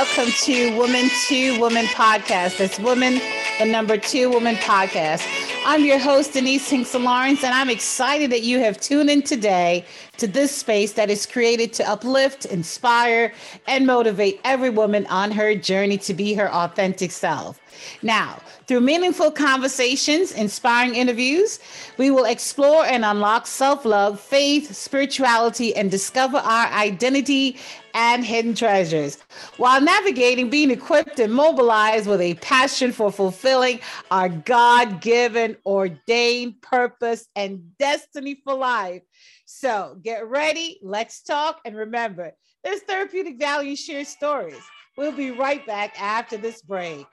Welcome to Woman to Woman podcast. It's Woman, the number two Woman podcast. I'm your host, Denise Hinkson Lawrence, and I'm excited that you have tuned in today to this space that is created to uplift, inspire, and motivate every woman on her journey to be her authentic self. Now, through meaningful conversations, inspiring interviews, we will explore and unlock self love, faith, spirituality, and discover our identity and hidden treasures while navigating being equipped and mobilized with a passion for fulfilling our God given, ordained purpose and destiny for life. So get ready, let's talk, and remember, there's therapeutic value in shared stories. We'll be right back after this break.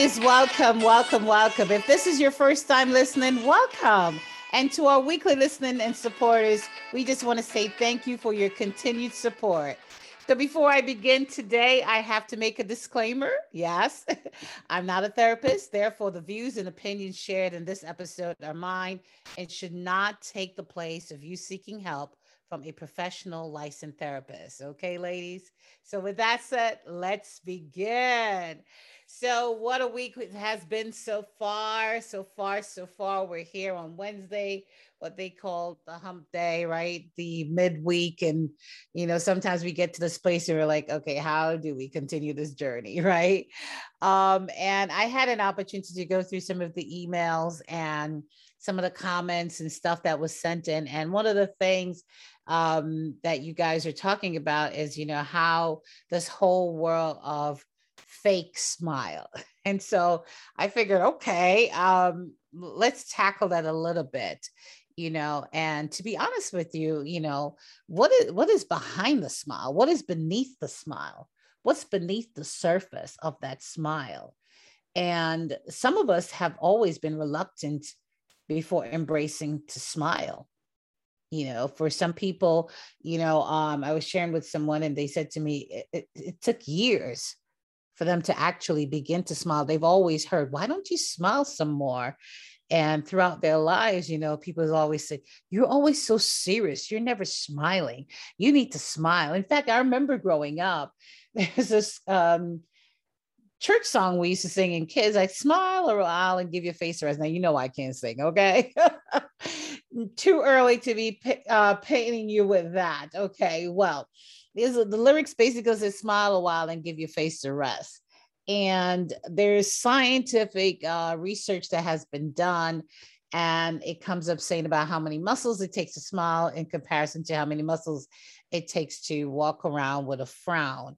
Welcome, welcome, welcome. If this is your first time listening, welcome. And to our weekly listening and supporters, we just want to say thank you for your continued support. So before I begin today, I have to make a disclaimer. Yes, I'm not a therapist. Therefore, the views and opinions shared in this episode are mine and should not take the place of you seeking help from a professional licensed therapist. Okay, ladies? So, with that said, let's begin. So, what a week it has been so far. So far, so far. We're here on Wednesday, what they call the hump day, right? The midweek. And, you know, sometimes we get to this place and we're like, okay, how do we continue this journey, right? Um, and I had an opportunity to go through some of the emails and some of the comments and stuff that was sent in. And one of the things um, that you guys are talking about is, you know, how this whole world of fake smile. And so I figured, okay, um, let's tackle that a little bit, you know. And to be honest with you, you know, what is what is behind the smile? What is beneath the smile? What's beneath the surface of that smile? And some of us have always been reluctant before embracing to smile you know for some people you know um, i was sharing with someone and they said to me it, it, it, took years for them to actually begin to smile. They've always heard, why don't you smile some more? And throughout their lives, you know, people always said, You're always so serious. You're never smiling. You need to smile. In fact, I remember growing up, there's this um, church song we used to sing in kids like smile or I'll and give your face a rest. Now, you know, I can't sing, okay? Too early to be uh, painting you with that. Okay, well, are the lyrics basically says smile a while and give your face a rest. And there's scientific uh, research that has been done, and it comes up saying about how many muscles it takes to smile in comparison to how many muscles it takes to walk around with a frown.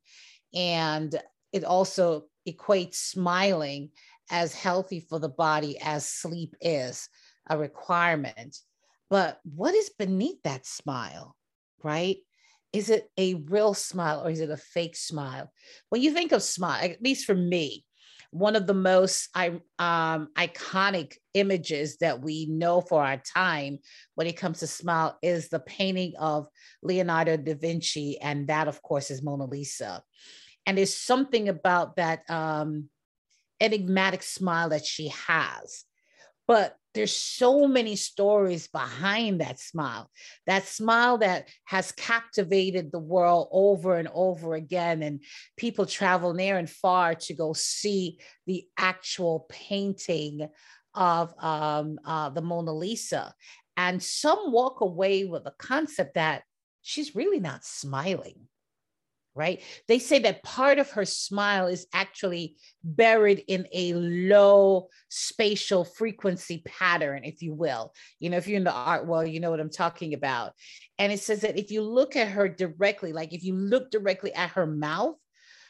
And it also equates smiling as healthy for the body as sleep is a requirement. But what is beneath that smile, right? Is it a real smile or is it a fake smile? When you think of smile, at least for me, one of the most um, iconic images that we know for our time when it comes to smile is the painting of Leonardo da Vinci, and that, of course, is Mona Lisa. And there's something about that um, enigmatic smile that she has. But there's so many stories behind that smile that smile that has captivated the world over and over again and people travel near and far to go see the actual painting of um, uh, the mona lisa. And some walk away with the concept that she's really not smiling right? They say that part of her smile is actually buried in a low spatial frequency pattern, if you will. You know, if you're in the art world, you know what I'm talking about. And it says that if you look at her directly, like if you look directly at her mouth,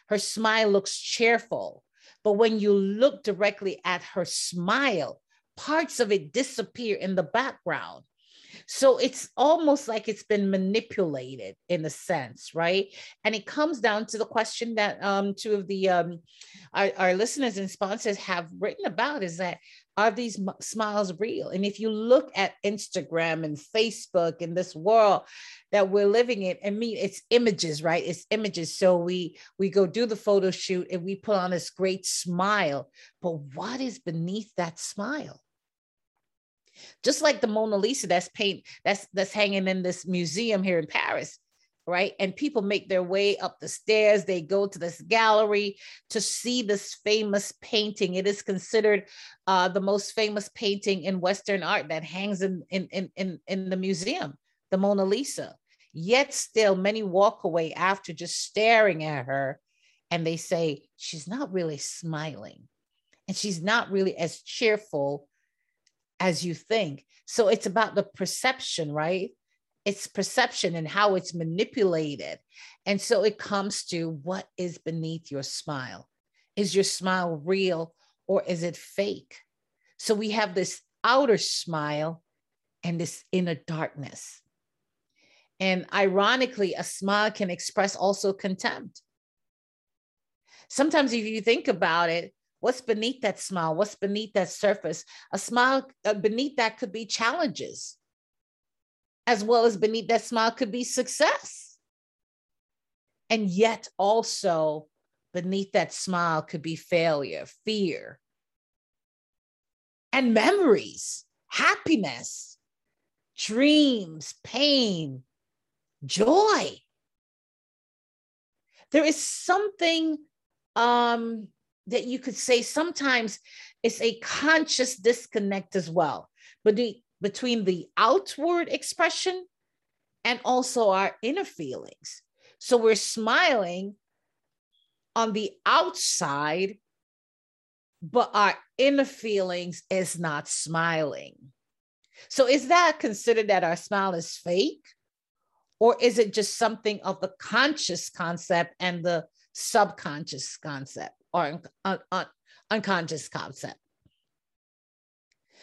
her smile looks cheerful. But when you look directly at her smile, parts of it disappear in the background. So it's almost like it's been manipulated in a sense, right? And it comes down to the question that um, two of the um, our, our listeners and sponsors have written about is that are these smiles real? And if you look at Instagram and Facebook and this world that we're living in, I mean, it's images, right? It's images. So we we go do the photo shoot and we put on this great smile, but what is beneath that smile? Just like the Mona Lisa that's paint that's that's hanging in this museum here in Paris right? And people make their way up the stairs. They go to this gallery to see this famous painting. It is considered uh, the most famous painting in Western art that hangs in, in, in, in, in the museum, the Mona Lisa. Yet still, many walk away after just staring at her and they say, she's not really smiling and she's not really as cheerful as you think. So it's about the perception, right? it's perception and how it's manipulated. And so it comes to what is beneath your smile. Is your smile real or is it fake? So we have this outer smile and this inner darkness. And ironically, a smile can express also contempt. Sometimes, if you think about it, what's beneath that smile? What's beneath that surface? A smile uh, beneath that could be challenges as well as beneath that smile could be success. And yet, also beneath that smile could be failure, fear, and memories, happiness, dreams, pain, joy. There is something um, that you could say sometimes it's a conscious disconnect as well. But the, between the outward expression and also our inner feelings. So we're smiling on the outside, but our inner feelings is not smiling. So is that considered that our smile is fake? Or is it just something of the conscious concept and the subconscious concept or un- un- un- unconscious concept?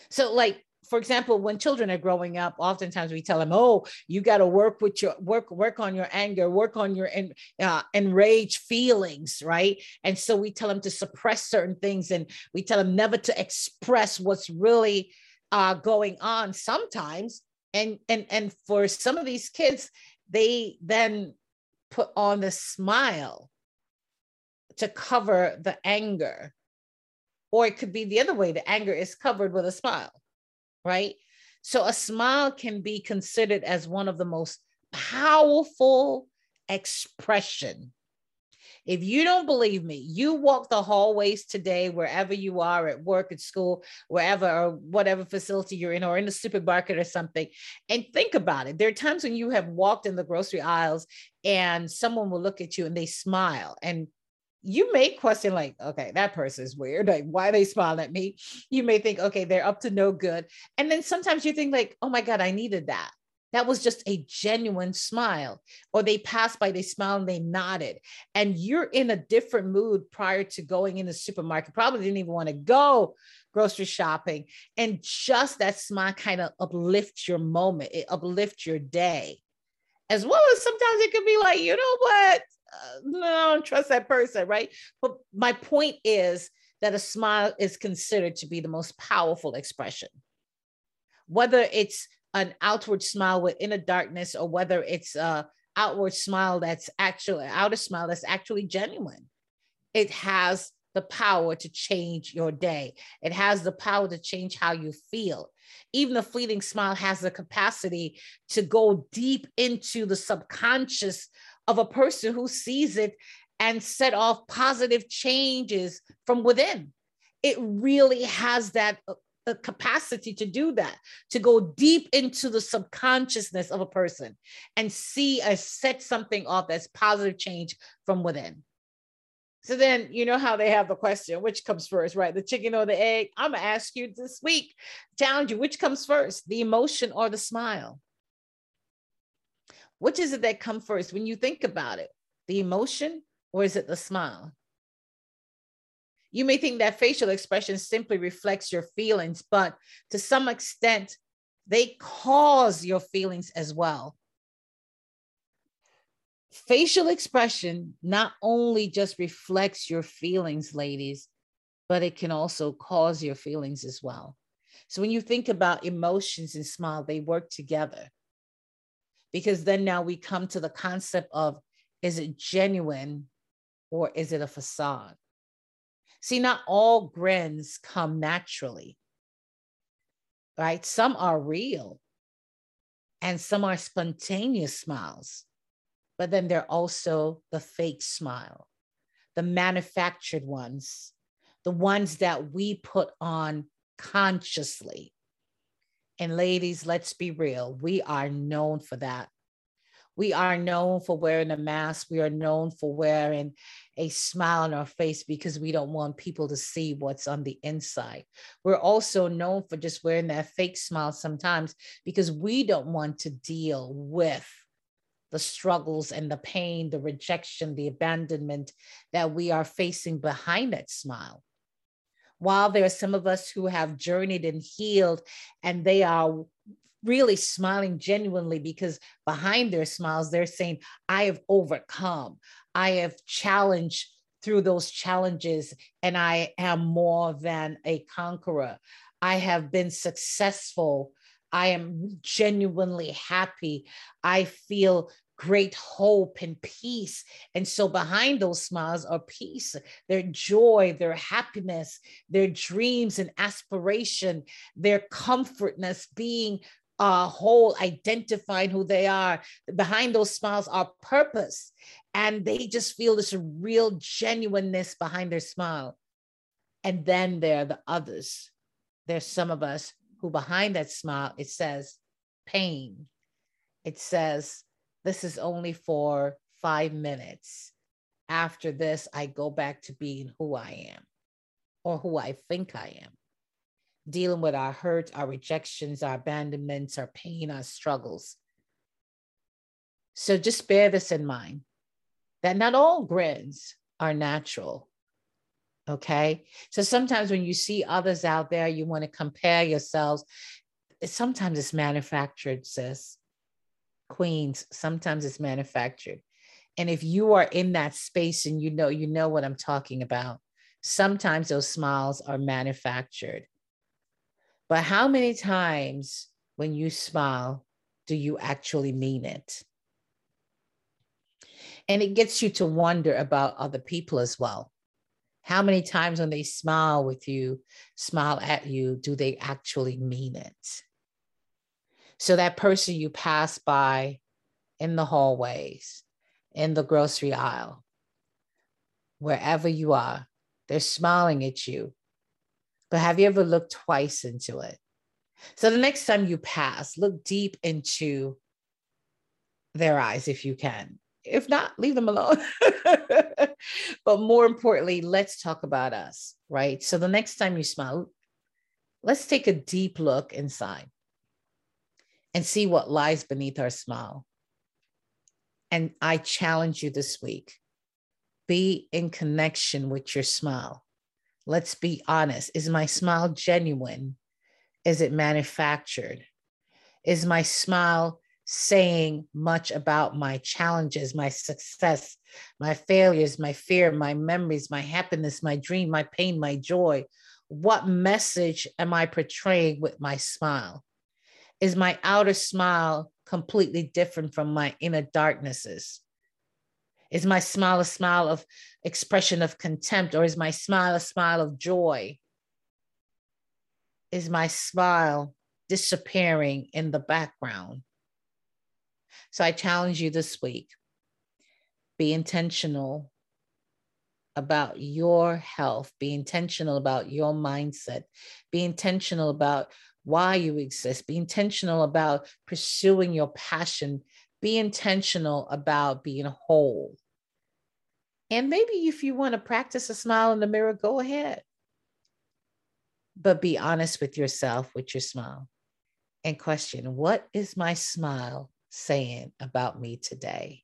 So, like, for example, when children are growing up, oftentimes we tell them, "Oh, you got to work with your work work on your anger, work on your en, uh, enraged feelings, right?" And so we tell them to suppress certain things, and we tell them never to express what's really uh, going on. Sometimes, and and and for some of these kids, they then put on the smile to cover the anger or it could be the other way the anger is covered with a smile right? So a smile can be considered as one of the most powerful expression. If you don't believe me, you walk the hallways today, wherever you are at work, at school, wherever, or whatever facility you're in, or in the supermarket or something, and think about it. There are times when you have walked in the grocery aisles and someone will look at you and they smile. And you may question like okay that person is weird like why they smiling at me? You may think okay they're up to no good. And then sometimes you think like oh my god i needed that. That was just a genuine smile. Or they passed by they smiled and they nodded. And you're in a different mood prior to going in the supermarket. Probably didn't even want to go grocery shopping. And just that smile kind of uplifts your moment. It uplifts your day. As well as sometimes it could be like you know what uh, no, I don't trust that person, right? But my point is that a smile is considered to be the most powerful expression. Whether it's an outward smile with inner darkness or whether it's a outward smile that's actually outer smile that's actually genuine, it has the power to change your day. It has the power to change how you feel. Even a fleeting smile has the capacity to go deep into the subconscious of a person who sees it and set off positive changes from within. It really has that uh, capacity to do that, to go deep into the subconsciousness of a person and see a set something off as positive change from within. So then you know how they have the question, which comes first, right? The chicken or the egg? I'm gonna ask you this week, challenge you, which comes first, the emotion or the smile? Which is it that come first when you think about it? The emotion or is it the smile? You may think that facial expression simply reflects your feelings, but to some extent, they cause your feelings as well. Facial expression not only just reflects your feelings, ladies, but it can also cause your feelings as well. So when you think about emotions and smile, they work together. Because then now we come to the concept of is it genuine or is it a facade? See, not all grins come naturally, right? Some are real and some are spontaneous smiles, but then they're also the fake smile, the manufactured ones, the ones that we put on consciously. And ladies, let's be real, we are known for that. We are known for wearing a mask. We are known for wearing a smile on our face because we don't want people to see what's on the inside. We're also known for just wearing that fake smile sometimes because we don't want to deal with the struggles and the pain, the rejection, the abandonment that we are facing behind that smile while there are some of us who have journeyed and healed and they are really smiling genuinely because behind their smiles, they're saying, I have overcome, I have challenged through those challenges, and I am more than a conqueror. I have been successful. I am genuinely happy. I feel great hope and peace. And so behind those smiles are peace, their joy, their happiness, their dreams and aspiration, their comfortness being uh, whole, identifying who they are. Behind those smiles are purpose. And they just feel this real genuineness behind their smile. And then there are the others. There's some of us who, behind that smile, it says pain. It says, this is only for five minutes. After this, I go back to being who I am or who I think I am dealing with our hurt, our rejections, our abandonments, our pain, our struggles. So just bear this in mind that not all grins are natural. Okay. So sometimes when you see others out there, you want to compare yourselves. Sometimes it's manufactured, sis. Queens, sometimes it's manufactured. And if you are in that space and you know, you know what I'm talking about, sometimes those smiles are manufactured. But how many times when you smile do you actually mean it? And it gets you to wonder about other people as well. How many times when they smile with you, smile at you, do they actually mean it? So that person you pass by in the hallways, in the grocery aisle, wherever you are, they're smiling at you but have you ever looked twice into it? So the next time you pass, look deep into their eyes if you can. If not, leave them alone. but more importantly, let's talk about us, right? So the next time you smile, let's take a deep look inside and see what lies beneath our smile. And I challenge you this week be in connection with your smile. Let's be honest. Is my smile genuine? Is it manufactured? Is my smile saying much about my challenges, my success, my failures, my fear, my memories, my happiness, my dream, my pain, my joy? What message am I portraying with my smile? Is my outer smile completely different from my inner darknesses? Is my smile a smile of expression of contempt, or is my smile a smile of joy? Is my smile disappearing in the background? So I challenge you this week be intentional about your health, be intentional about your mindset, be intentional about why you exist, be intentional about pursuing your passion, be intentional about being whole. And maybe if you want to practice a smile in the mirror, go ahead. But be honest with yourself with your smile and question what is my smile saying about me today?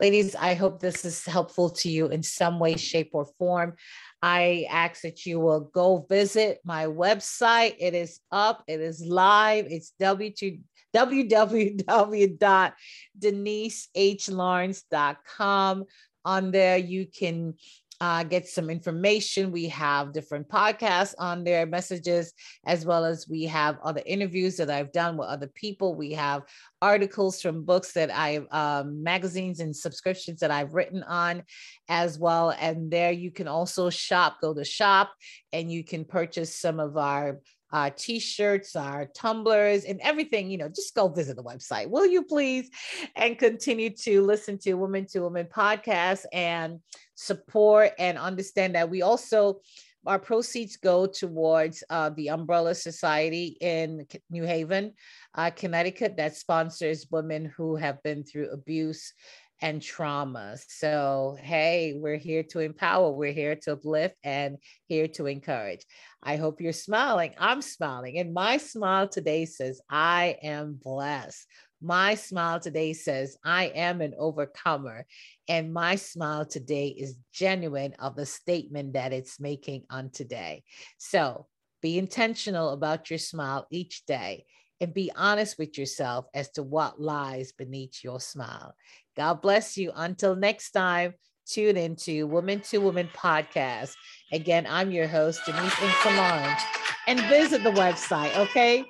Ladies, I hope this is helpful to you in some way, shape, or form. I ask that you will go visit my website. It is up, it is live. It's w2 www.denisehLawrence.com. On there, you can uh, get some information. We have different podcasts on there, messages, as well as we have other interviews that I've done with other people. We have articles from books that I've, um, magazines and subscriptions that I've written on as well. And there you can also shop, go to shop, and you can purchase some of our our t-shirts, our tumblers, and everything, you know, just go visit the website, will you please? And continue to listen to Woman to Woman podcast and support and understand that we also our proceeds go towards uh, the Umbrella Society in New Haven, uh, Connecticut, that sponsors women who have been through abuse and trauma. So, hey, we're here to empower, we're here to uplift, and here to encourage. I hope you're smiling. I'm smiling. And my smile today says, I am blessed. My smile today says, I am an overcomer. And my smile today is genuine of the statement that it's making on today. So be intentional about your smile each day and be honest with yourself as to what lies beneath your smile. God bless you. Until next time, tune into Woman to Woman podcast. Again, I'm your host, Denise Lawrence, and visit the website, okay?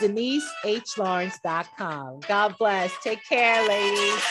DeniseHLawrence.com. God bless. Take care, ladies.